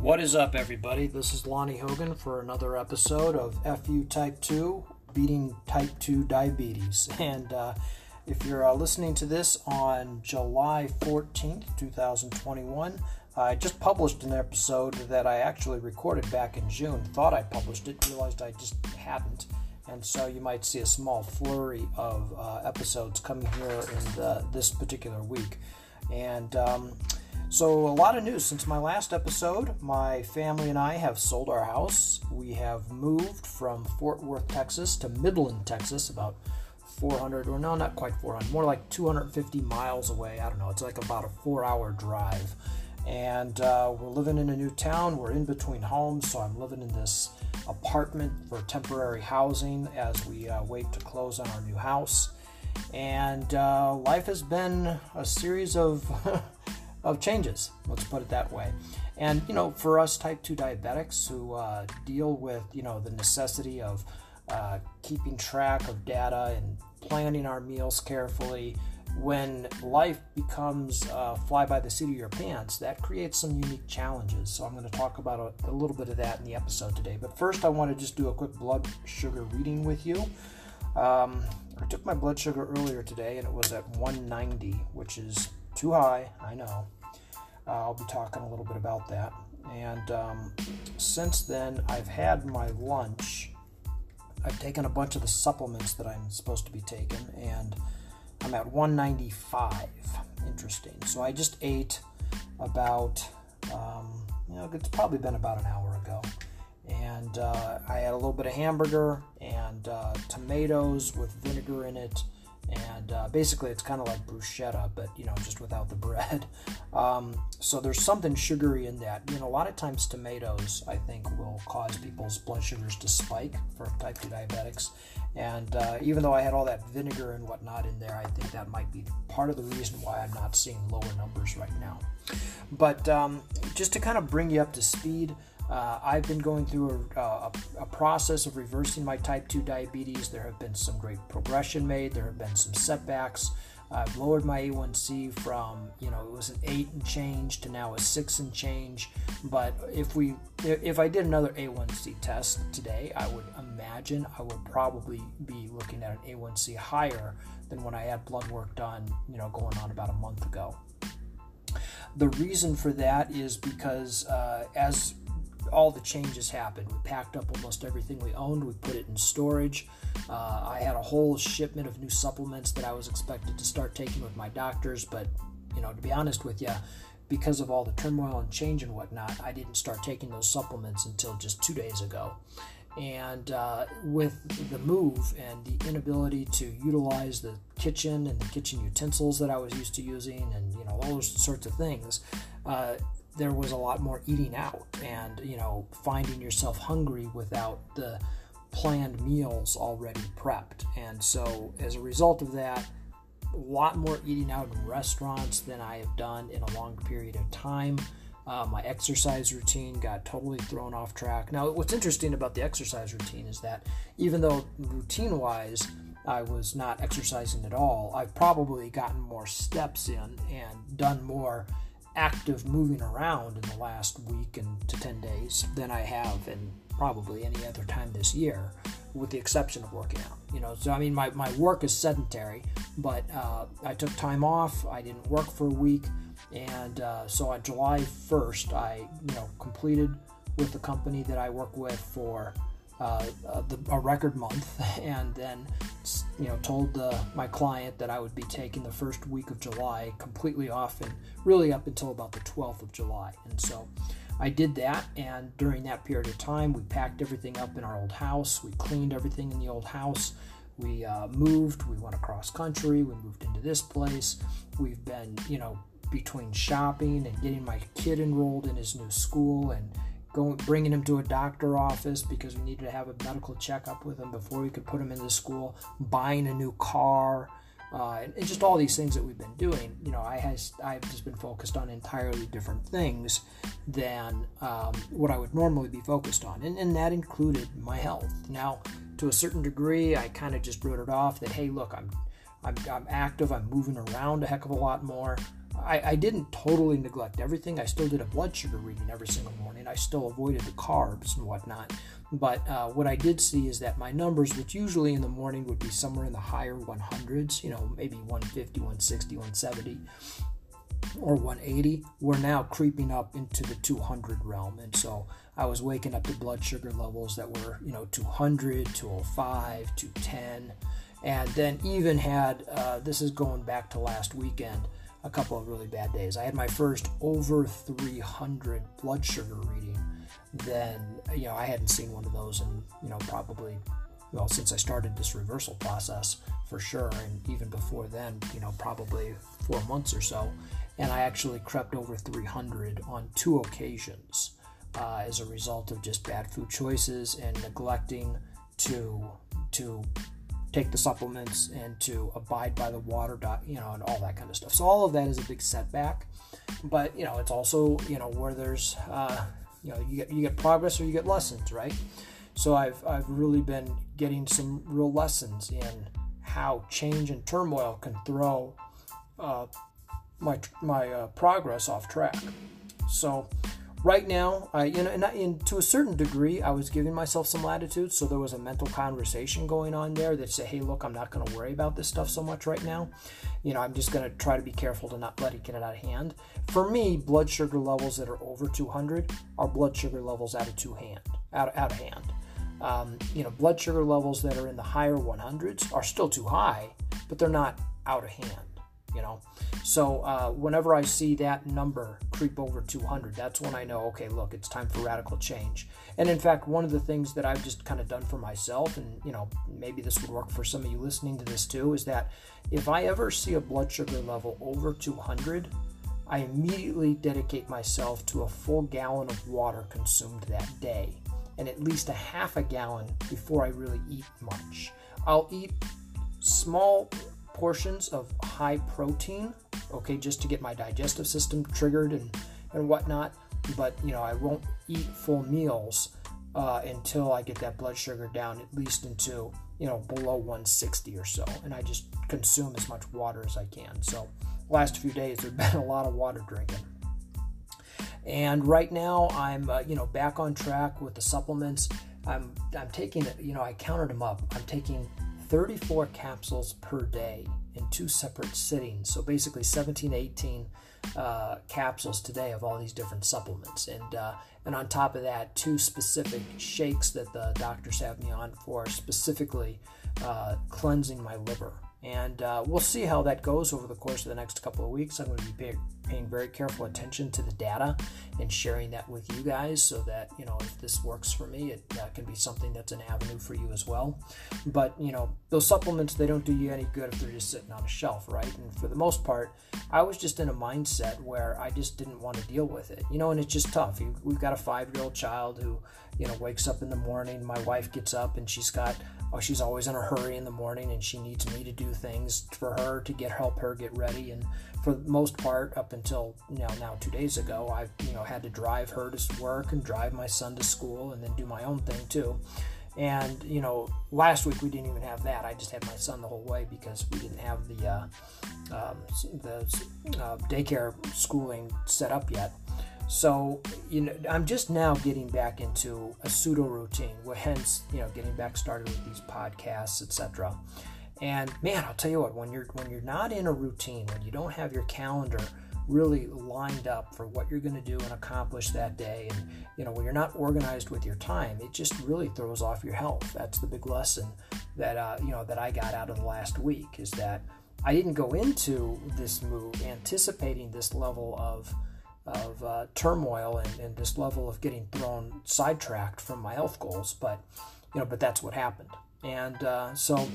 What is up, everybody? This is Lonnie Hogan for another episode of FU Type 2 Beating Type 2 Diabetes. And uh, if you're uh, listening to this on July 14th, 2021, I just published an episode that I actually recorded back in June. Thought I published it, realized I just hadn't. And so you might see a small flurry of uh, episodes coming here in the, this particular week. And um, so, a lot of news since my last episode. My family and I have sold our house. We have moved from Fort Worth, Texas to Midland, Texas, about 400, or no, not quite 400, more like 250 miles away. I don't know, it's like about a four hour drive. And uh, we're living in a new town. We're in between homes, so I'm living in this apartment for temporary housing as we uh, wait to close on our new house. And uh, life has been a series of of changes. Let's put it that way. And you know, for us type two diabetics who uh, deal with you know the necessity of uh, keeping track of data and planning our meals carefully, when life becomes uh, fly by the seat of your pants, that creates some unique challenges. So I'm going to talk about a, a, little bit of that in the episode today. But first, I want to just do a quick blood sugar reading with you. Um, I took my blood sugar earlier today, and it was at 190, which is too high, I know. Uh, I'll be talking a little bit about that. And um, since then, I've had my lunch. I've taken a bunch of the supplements that I'm supposed to be taking, and I'm at 195. Interesting. So I just ate about, um, you know, it's probably been about an hour ago. And uh, I had a little bit of hamburger and uh, tomatoes with vinegar in it and uh, basically it's kind of like bruschetta but you know just without the bread. Um, so there's something sugary in that. You know a lot of times tomatoes i think will cause people's blood sugars to spike for type 2 diabetics. And uh, even though i had all that vinegar and whatnot in there i think that might be part of the reason why i'm not seeing lower numbers right now. But um, just to kind of bring you up to speed uh, I've been going through a, a, a, process of reversing my type 2 diabetes. There have been some great progression made, there have been some setbacks. I've lowered my A1C from, you know, it was an 8 and change to now a 6 and change. But if we if I did another A1C test today, I would imagine I would probably be looking at an A1C higher than when I had blood work done, you know, going on about a month ago. The reason for that is because uh, as all the changes happened. We packed up almost everything we owned, we put it in storage. Uh, I had a whole shipment of new supplements that I was expected to start taking with my doctors, but you know, to be honest with you, because of all the turmoil and change and whatnot, I didn't start taking those supplements until just two days ago. And uh, with the move and the inability to utilize the kitchen and the kitchen utensils that I was used to using, and you know all those sorts of things, uh, there was a lot more eating out and you know finding yourself hungry without the planned meals already prepped. And so as a result of that a lot more eating out in restaurants than i have done in a long period of time. Uh, my exercise routine got totally thrown off track. Now what's interesting about the exercise routine is that even though routine wise I was not exercising at all, I've probably gotten more steps in and done more active moving around in the last week and to 10 days than I have in probably any other time this year, with the exception of working out. You know, so I mean, my, my work is sedentary, but uh, I took time off. I didn't work for a week. And uh, so on July 1st, I, you know, completed with the company that I work with for uh, uh, the, a record month, and then you know told the, my client that I would be taking the first week of July completely off, and really up until about the 12th of July. And so I did that, and during that period of time, we packed everything up in our old house. We cleaned everything in the old house. We uh, moved. We went across country. We moved into this place. We've been, you know, between shopping and getting my kid enrolled in his new school and going bringing him to a doctor office because we needed to have a medical checkup with him before we could put him into school buying a new car uh, and, and, just all these things that we've been doing. You know i has i've just been focused on entirely different things than um, what i would normally be focused on and, and that included my health. Now to a certain degree i kind of just wrote it off that hey look i'm I'm, I'm active i'm moving around a heck of a lot more I, I, didn't totally neglect everything. I still did a blood sugar reading every single morning. I still avoided the carbs and whatnot. But uh, what I did see is that my numbers, which usually in the morning would be somewhere in the higher 100s, you know, maybe 150, 160, 170, or 180, were now creeping up into the 200 realm. And so I was waking up to blood sugar levels that were, you know, 200, 205, 210 and then even had uh, this is going back to last weekend a couple of really bad days. I had my first over 300 blood sugar reading. Then you know i hadn't seen one of those in you know probably well since i started this reversal process for sure. And even before then you know probably four months or so. And i actually crept over 300 on two occasions uh, as a result of just bad food choices and neglecting to to take the supplements and to abide by the water diet, you know, and all that kind of stuff. So all of that is a big setback, but you know, it's also you know where there's uh, you know you get you get progress or you get lessons, right? So I've I've really been getting some real lessons in how change and turmoil can throw uh, my my uh, progress off track. So right now, I you know, and, and, to a certain degree, I was giving myself some latitude. So there was a mental conversation going on there that said, "Hey, look, I'm not going to worry about this stuff so much right now. You know, I'm just going to try to be careful to not let it get out of hand." For me, blood sugar levels that are over 200 are blood sugar levels out of two hand, out out of hand. Um, you know, blood sugar levels that are in the higher 100s are still too high, but they're not out of hand you know? So uh, whenever i see that number creep over 200 that's when i know okay look it's time for radical change. And in fact one of the things that i've just kind of done for myself and you know maybe this would work for some of you listening to this too is that if i ever see a blood sugar level over 200 i immediately dedicate myself to a full gallon of water consumed that day and at least a half a gallon before i really eat much. I'll eat small portions of high protein, okay, just to get my digestive system triggered and, and whatnot. But, you know, I won't eat full meals uh, until I get that blood sugar down at least into, you know, below 160 or so. And I just consume as much water as I can. So, last few days, there's been a lot of water drinking. And right now, I'm, uh, you know, back on track with the supplements. I'm, I'm taking, you know, I counted them up. I'm taking 34 capsules per day in two separate sittings. So basically 17, 18 uh, capsules today of all these different supplements. And, uh, and on top of that, two specific shakes that the doctors have me on for specifically uh, cleansing my liver. And uh, we'll see how that goes over the course of the next couple of weeks. I'm going to be pay- paying very careful attention to the data and sharing that with you guys so that, you know, if this works for me, it uh, can be something that's an avenue for you as well. But, you know, those supplements, they don't do you any good if they're just sitting on a shelf, right? And for the most part, I was just in a mindset where I just didn't want to deal with it, you know, and it's just tough. We've got a five year old child who, you know, wakes up in the morning. My wife gets up and she's got oh, she's always in a hurry in the morning and she needs me to do things for her to get help her get ready. And for the most part, up until know now two days ago, I've you know had to drive her to work and drive my son to school and then do my own thing too. And you know, last week we didn't even have that. I just had my son the whole way because we didn't have the uh, um, the uh, daycare schooling set up yet. So, you know, I'm just now getting back into a pseudo routine, hence, you know, getting back started with these podcasts, etc. And man, I'll tell you what, when you're when you're not in a routine, when you don't have your calendar really lined up for what you're going to do and accomplish that day and you know when you're not organized with your time it just really throws off your health that's the big lesson that uh, you know that i got out of the last week is that i didn't go into this move anticipating this level of of uh, turmoil and, and, this level of getting thrown sidetracked from my health goals. But you know, but that's what happened, and uh, so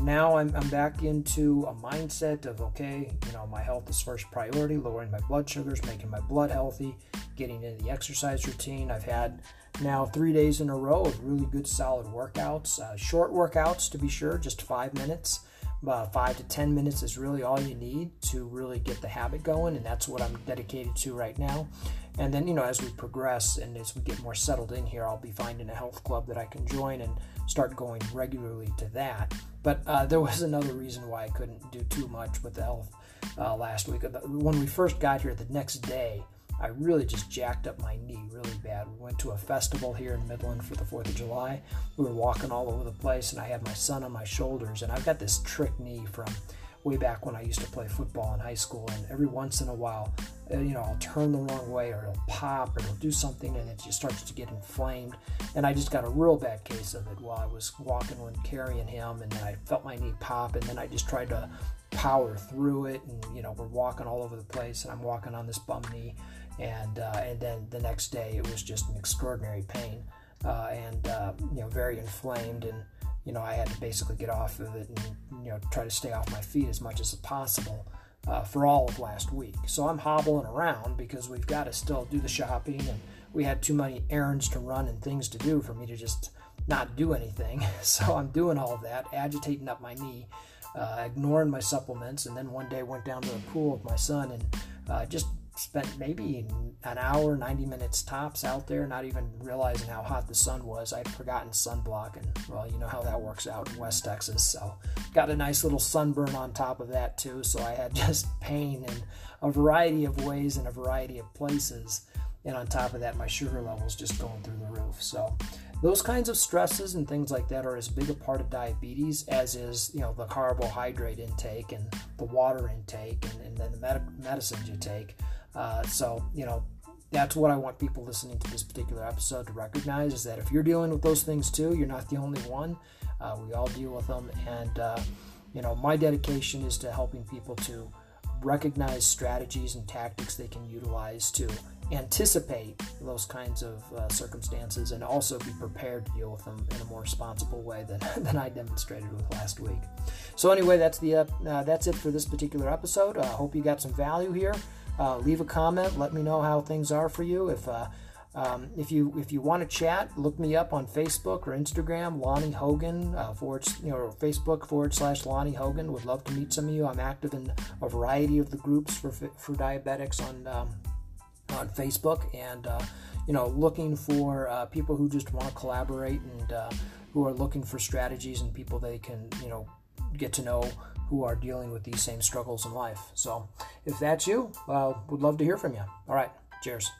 now I'm, I'm back into a mindset of okay, you know, my health is first priority, lowering my blood sugars, making my blood healthy, getting into the exercise routine. I've had now three days in a row of really good solid workouts, uh, short workouts to be sure, just five minutes uh, five to 10 minutes is really all you need to really get the habit going. And that's what I'm dedicated to right now. And then, you know, as we progress and as we get more settled in here, I'll be finding a health club that I can join and start going regularly to that. But uh, there was another reason why I couldn't do too much with the health uh, last week. When we first got here, the next day, I really just jacked up my knee really bad. We went to a festival here in Midland for the 4th of July. We were walking all over the place, and I had my son on my shoulders, and I've got this trick knee from way back when I used to play football in high school. And every once in a while, uh, you know, I'll turn the wrong way or it'll pop or it'll do something and it just starts to get inflamed. And I just got a real bad case of it while I was walking when carrying him. And then I felt my knee pop, and then I just tried to power through it. And, you know, we're walking all over the place, and I'm walking on this bum knee and uh, and then the next day it was just an extraordinary pain uh, and uh, you know very inflamed and you know I had to basically get off of it and you know try to stay off my feet as much as possible uh, for all of last week. So I'm hobbling around because we've got to still do the shopping and we had too many errands to run and things to do for me to just not do anything. So I'm doing all of that, agitating up my knee. Uh, ignoring my supplements, and then one day went down to the pool with my son and uh, just spent maybe an hour, 90 minutes tops out there, not even realizing how hot the sun was. I'd forgotten sunblock, and well, you know how that works out in West Texas. So, got a nice little sunburn on top of that, too. So, I had just pain in a variety of ways in a variety of places. And on top of that, my sugar levels just going through the roof. So, those kinds of stresses and things like that are as big a part of diabetes as is you know the carbohydrate intake and the water intake and, and then the med- medicines you take uh, so, you know, that's what I want people listening to this particular episode to recognize is that if you're dealing with those things too, you're not the only one. Uh, we all deal with them. And, uh, you know, my dedication is to helping people to recognize strategies and tactics they can utilize to anticipate those kinds of uh, circumstances and also be prepared to deal with them in a more responsible way than, than I demonstrated with last week. So anyway, that's the uh, that's it for this particular episode. I uh, hope you got some value here. Uh, leave a comment. Let me know how things are for you. If uh, um, if you if you want to chat, look me up on Facebook or Instagram, Lonnie Hogan uh, forward you know Facebook forward slash Lonnie Hogan. Would love to meet some of you. I'm active in a variety of the groups for for diabetics on um, on Facebook, and uh, you know looking for uh, people who just want to collaborate and uh, who are looking for strategies and people they can you know get to know who are dealing with these same struggles in life. So if that's you, uh, would love to hear from you. All right, cheers.